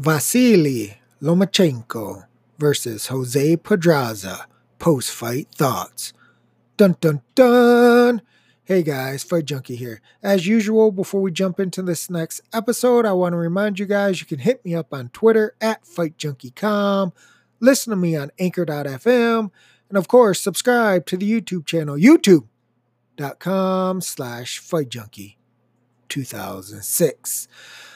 Vasily Lomachenko versus Jose Pedraza. Post fight thoughts. Dun dun dun! Hey guys, Fight Junkie here. As usual, before we jump into this next episode, I want to remind you guys you can hit me up on Twitter at FightJunkieCom, listen to me on Anchor.fm, and of course, subscribe to the YouTube channel, YouTube.com slash FightJunkie 2006.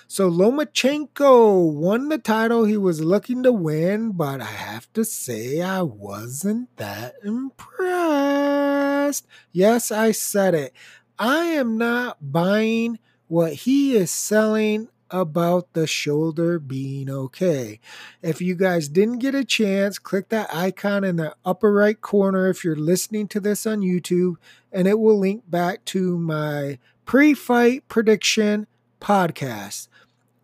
So Lomachenko won the title he was looking to win, but I have to say I wasn't that impressed. Yes, I said it. I am not buying what he is selling about the shoulder being okay. If you guys didn't get a chance, click that icon in the upper right corner if you're listening to this on YouTube, and it will link back to my pre fight prediction podcast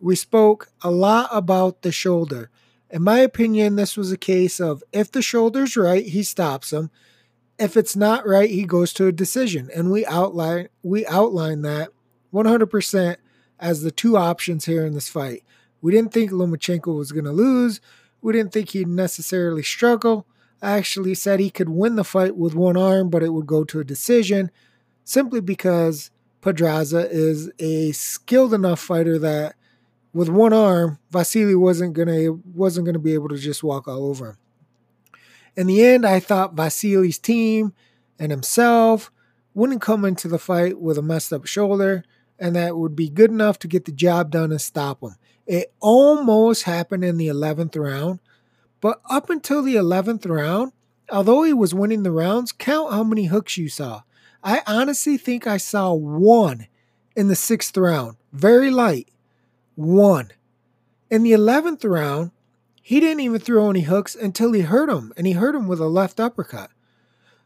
we spoke a lot about the shoulder. In my opinion, this was a case of if the shoulder's right, he stops him. If it's not right, he goes to a decision. And we outline we outline that 100% as the two options here in this fight. We didn't think Lomachenko was going to lose. We didn't think he'd necessarily struggle. I actually said he could win the fight with one arm, but it would go to a decision simply because Pedraza is a skilled enough fighter that with one arm, Vasily wasn't gonna wasn't gonna be able to just walk all over him. In the end, I thought Vasily's team and himself wouldn't come into the fight with a messed up shoulder, and that would be good enough to get the job done and stop him. It almost happened in the 11th round, but up until the 11th round, although he was winning the rounds, count how many hooks you saw. I honestly think I saw one in the sixth round, very light one. In the 11th round, he didn't even throw any hooks until he hurt him, and he hurt him with a left uppercut.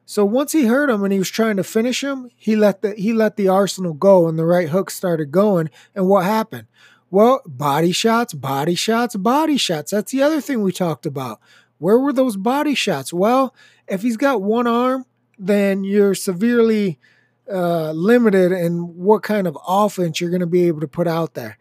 So once he hurt him and he was trying to finish him, he let the he let the arsenal go and the right hook started going. And what happened? Well, body shots, body shots, body shots. That's the other thing we talked about. Where were those body shots? Well, if he's got one arm, then you're severely uh, limited in what kind of offense you're going to be able to put out there.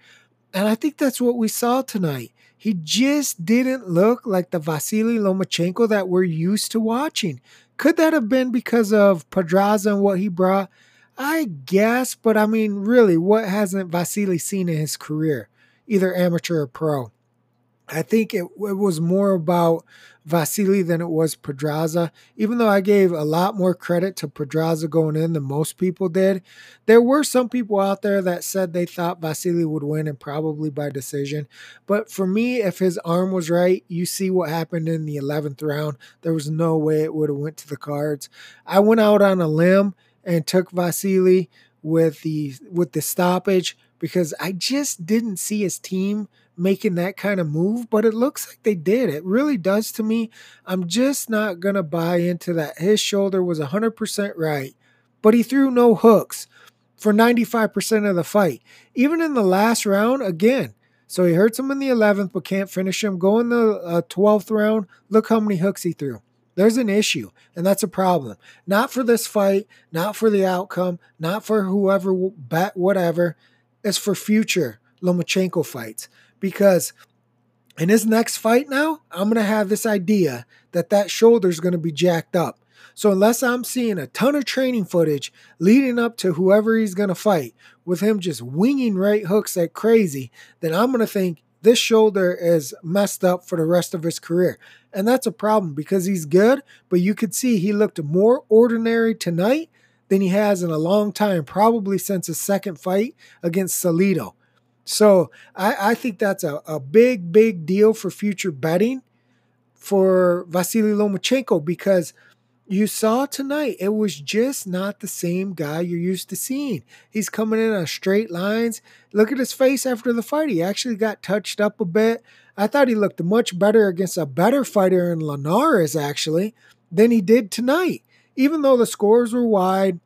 And I think that's what we saw tonight. He just didn't look like the Vasily Lomachenko that we're used to watching. Could that have been because of Pedraza and what he brought? I guess, but I mean, really, what hasn't Vasily seen in his career, either amateur or pro? I think it, it was more about Vasily than it was Pedraza. Even though I gave a lot more credit to Pedraza going in than most people did, there were some people out there that said they thought Vasily would win and probably by decision. But for me, if his arm was right, you see what happened in the 11th round. There was no way it would have went to the cards. I went out on a limb and took Vasily with the with the stoppage because I just didn't see his team – making that kind of move, but it looks like they did. It really does to me. I'm just not going to buy into that. His shoulder was 100% right, but he threw no hooks for 95% of the fight. Even in the last round, again, so he hurts him in the 11th, but can't finish him. Go in the uh, 12th round, look how many hooks he threw. There's an issue, and that's a problem. Not for this fight, not for the outcome, not for whoever bet whatever. It's for future Lomachenko fights because in his next fight now, I'm going to have this idea that that shoulder is going to be jacked up. So unless I'm seeing a ton of training footage leading up to whoever he's going to fight with him just winging right hooks like crazy, then I'm going to think this shoulder is messed up for the rest of his career. And that's a problem because he's good, but you could see he looked more ordinary tonight than he has in a long time, probably since his second fight against Salido. So I, I think that's a, a big, big deal for future betting for Vasily Lomachenko because you saw tonight it was just not the same guy you're used to seeing. He's coming in on straight lines. Look at his face after the fight. He actually got touched up a bit. I thought he looked much better against a better fighter in Linares actually than he did tonight. Even though the scores were wide,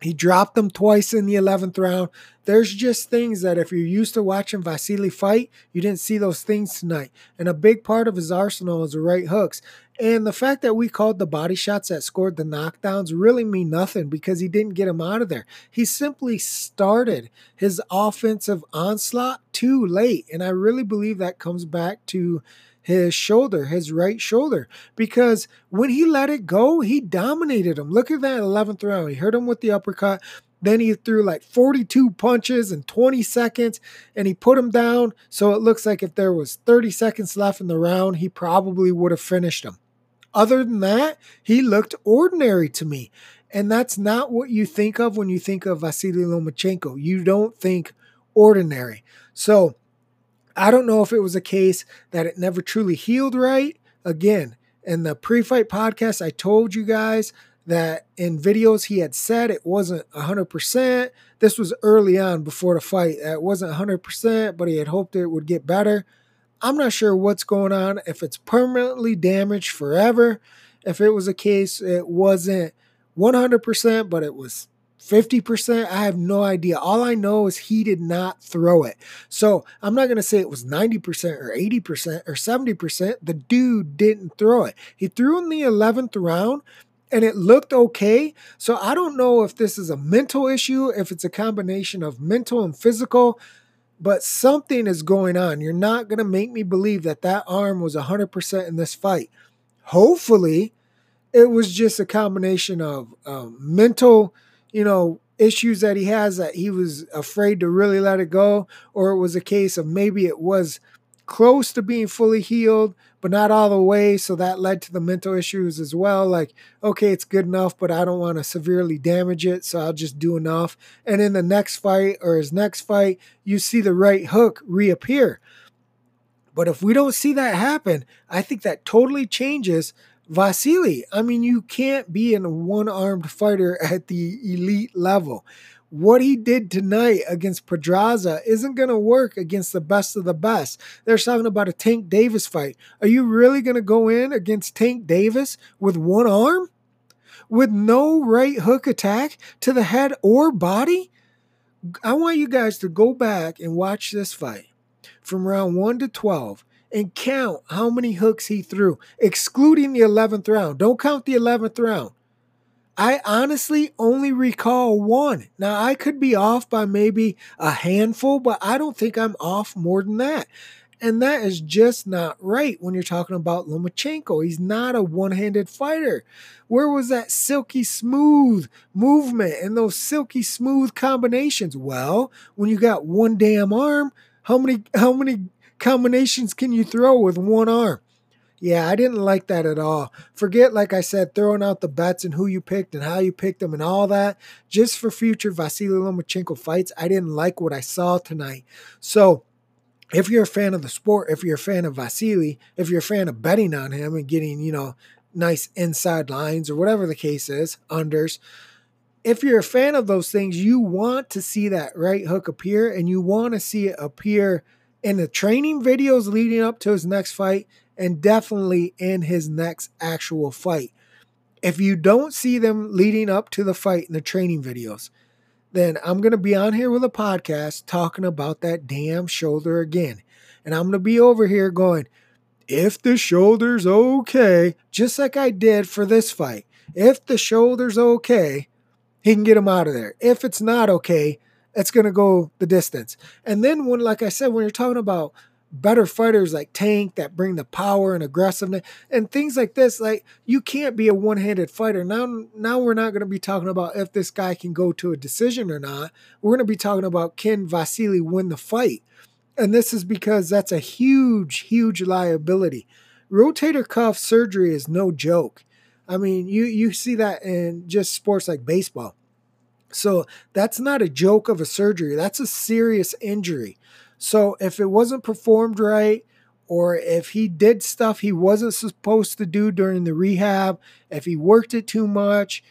he dropped them twice in the 11th round. There's just things that if you're used to watching Vasily fight, you didn't see those things tonight. And a big part of his arsenal is the right hooks. And the fact that we called the body shots that scored the knockdowns really mean nothing because he didn't get him out of there. He simply started his offensive onslaught too late. And I really believe that comes back to his shoulder, his right shoulder, because when he let it go, he dominated him. Look at that 11th round. He hurt him with the uppercut. Then he threw like 42 punches in 20 seconds and he put him down. So it looks like if there was 30 seconds left in the round, he probably would have finished him. Other than that, he looked ordinary to me. And that's not what you think of when you think of Vasily Lomachenko. You don't think ordinary. So I don't know if it was a case that it never truly healed right. Again, in the pre fight podcast, I told you guys that in videos he had said it wasn't 100%. This was early on before the fight. It wasn't 100%, but he had hoped it would get better. I'm not sure what's going on, if it's permanently damaged forever. If it was a case, it wasn't 100%, but it was 50%. I have no idea. All I know is he did not throw it. So I'm not going to say it was 90% or 80% or 70%. The dude didn't throw it. He threw in the 11th round, and it looked okay. So I don't know if this is a mental issue, if it's a combination of mental and physical, but something is going on. You're not going to make me believe that that arm was 100% in this fight. Hopefully, it was just a combination of um, mental, you know, issues that he has that he was afraid to really let it go, or it was a case of maybe it was close to being fully healed, but not all the way. So that led to the mental issues as well. Like, okay, it's good enough, but I don't want to severely damage it. So I'll just do enough. And in the next fight or his next fight, you see the right hook reappear. But if we don't see that happen, I think that totally changes Vasily. I mean, you can't be a one armed fighter at the elite level what he did tonight against Pedraza isn't going to work against the best of the best. They're talking about a Tank Davis fight. Are you really going to go in against Tank Davis with one arm? With no right hook attack to the head or body? I want you guys to go back and watch this fight from round 1 to 12 and count how many hooks he threw, excluding the 11th round. Don't count the 11th round. I honestly only recall one. Now, I could be off by maybe a handful, but I don't think I'm off more than that. And that is just not right when you're talking about Lomachenko. He's not a one handed fighter. Where was that silky smooth movement and those silky smooth combinations? Well, when you got one damn arm, how many how many combinations can you throw with one arm? Yeah, I didn't like that at all. Forget, like I said, throwing out the bets and who you picked and how you picked them and all that. Just for future Vasily Lomachenko fights, I didn't like what I saw tonight. So, if you're a fan of the sport, if you're a fan of Vasily, if you're a fan of betting on him and getting, you know, nice inside lines or whatever the case is, unders, if you're a fan of those things, you want to see that right hook appear and you want to see it appear in the training videos leading up to his next fight and definitely in his next actual fight. If you don't see them leading up to the fight in the training videos, then I'm going to be on here with a podcast talking about that damn shoulder again. And I'm going to be over here going, if the shoulder's okay, just like I did for this fight, if the shoulder's okay, he can get him out of there. If it's not okay, it's going to go the distance. And then when, like I said, when you're talking about better fighters like Tank that bring the power and aggressiveness and things like this. Like you can't be a one-handed fighter. Now now we're not going to be talking about if this guy can go to a decision or not. We're going to be talking about can Vasily win the fight. And this is because that's a huge, huge liability. Rotator cuff surgery is no joke. I mean, you you see that in just sports like baseball. So that's not a joke of a surgery. That's a serious injury. So if it wasn't performed right, or if he did stuff he wasn't supposed to do during the rehab, if he worked it too much,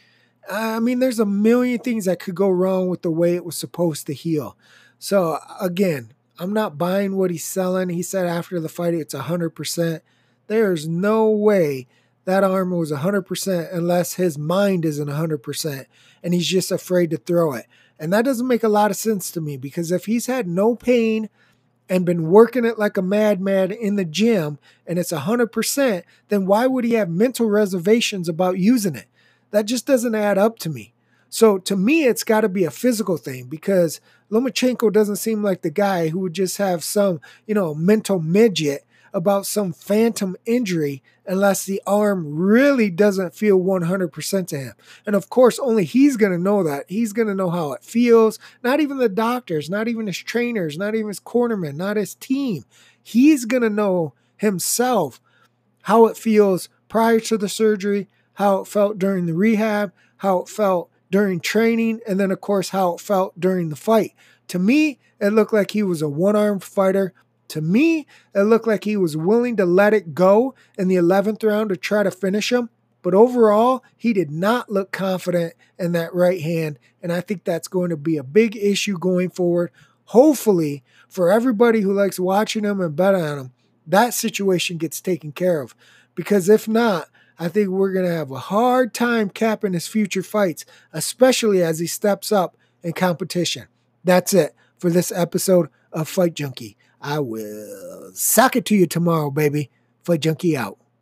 I mean, there's a million things that could go wrong with the way it was supposed to heal. So again, I'm not buying what he's selling. He said after the fight it's 100%. There's no way that arm was 100% unless his mind isn't 100% and he's just afraid to throw it. And that doesn't make a lot of sense to me because if he's had no pain and been working it like a madman in the gym and it's 100%, then why would he have mental reservations about using it? That just doesn't add up to me. So to me, it's got to be a physical thing because Lomachenko doesn't seem like the guy who would just have some, you know, mental midget about some phantom injury unless the arm really doesn't feel 100% to him. And of course, only he's going to know that. He's going to know how it feels. Not even the doctors, not even his trainers, not even his cornermen, not his team. He's going to know himself how it feels prior to the surgery, how it felt during the rehab, how it felt during training, and then, of course, how it felt during the fight. To me, it looked like he was a one armed fighter. To me, it looked like he was willing to let it go in the 11th round to try to finish him. But overall, he did not look confident in that right hand. And I think that's going to be a big issue going forward. Hopefully, for everybody who likes watching him and betting on him, that situation gets taken care of. Because if not, I think we're going to have a hard time capping his future fights, especially as he steps up in competition. That's it for this episode of Fight Junkie. I will sock it to you tomorrow, baby. for Junkie out.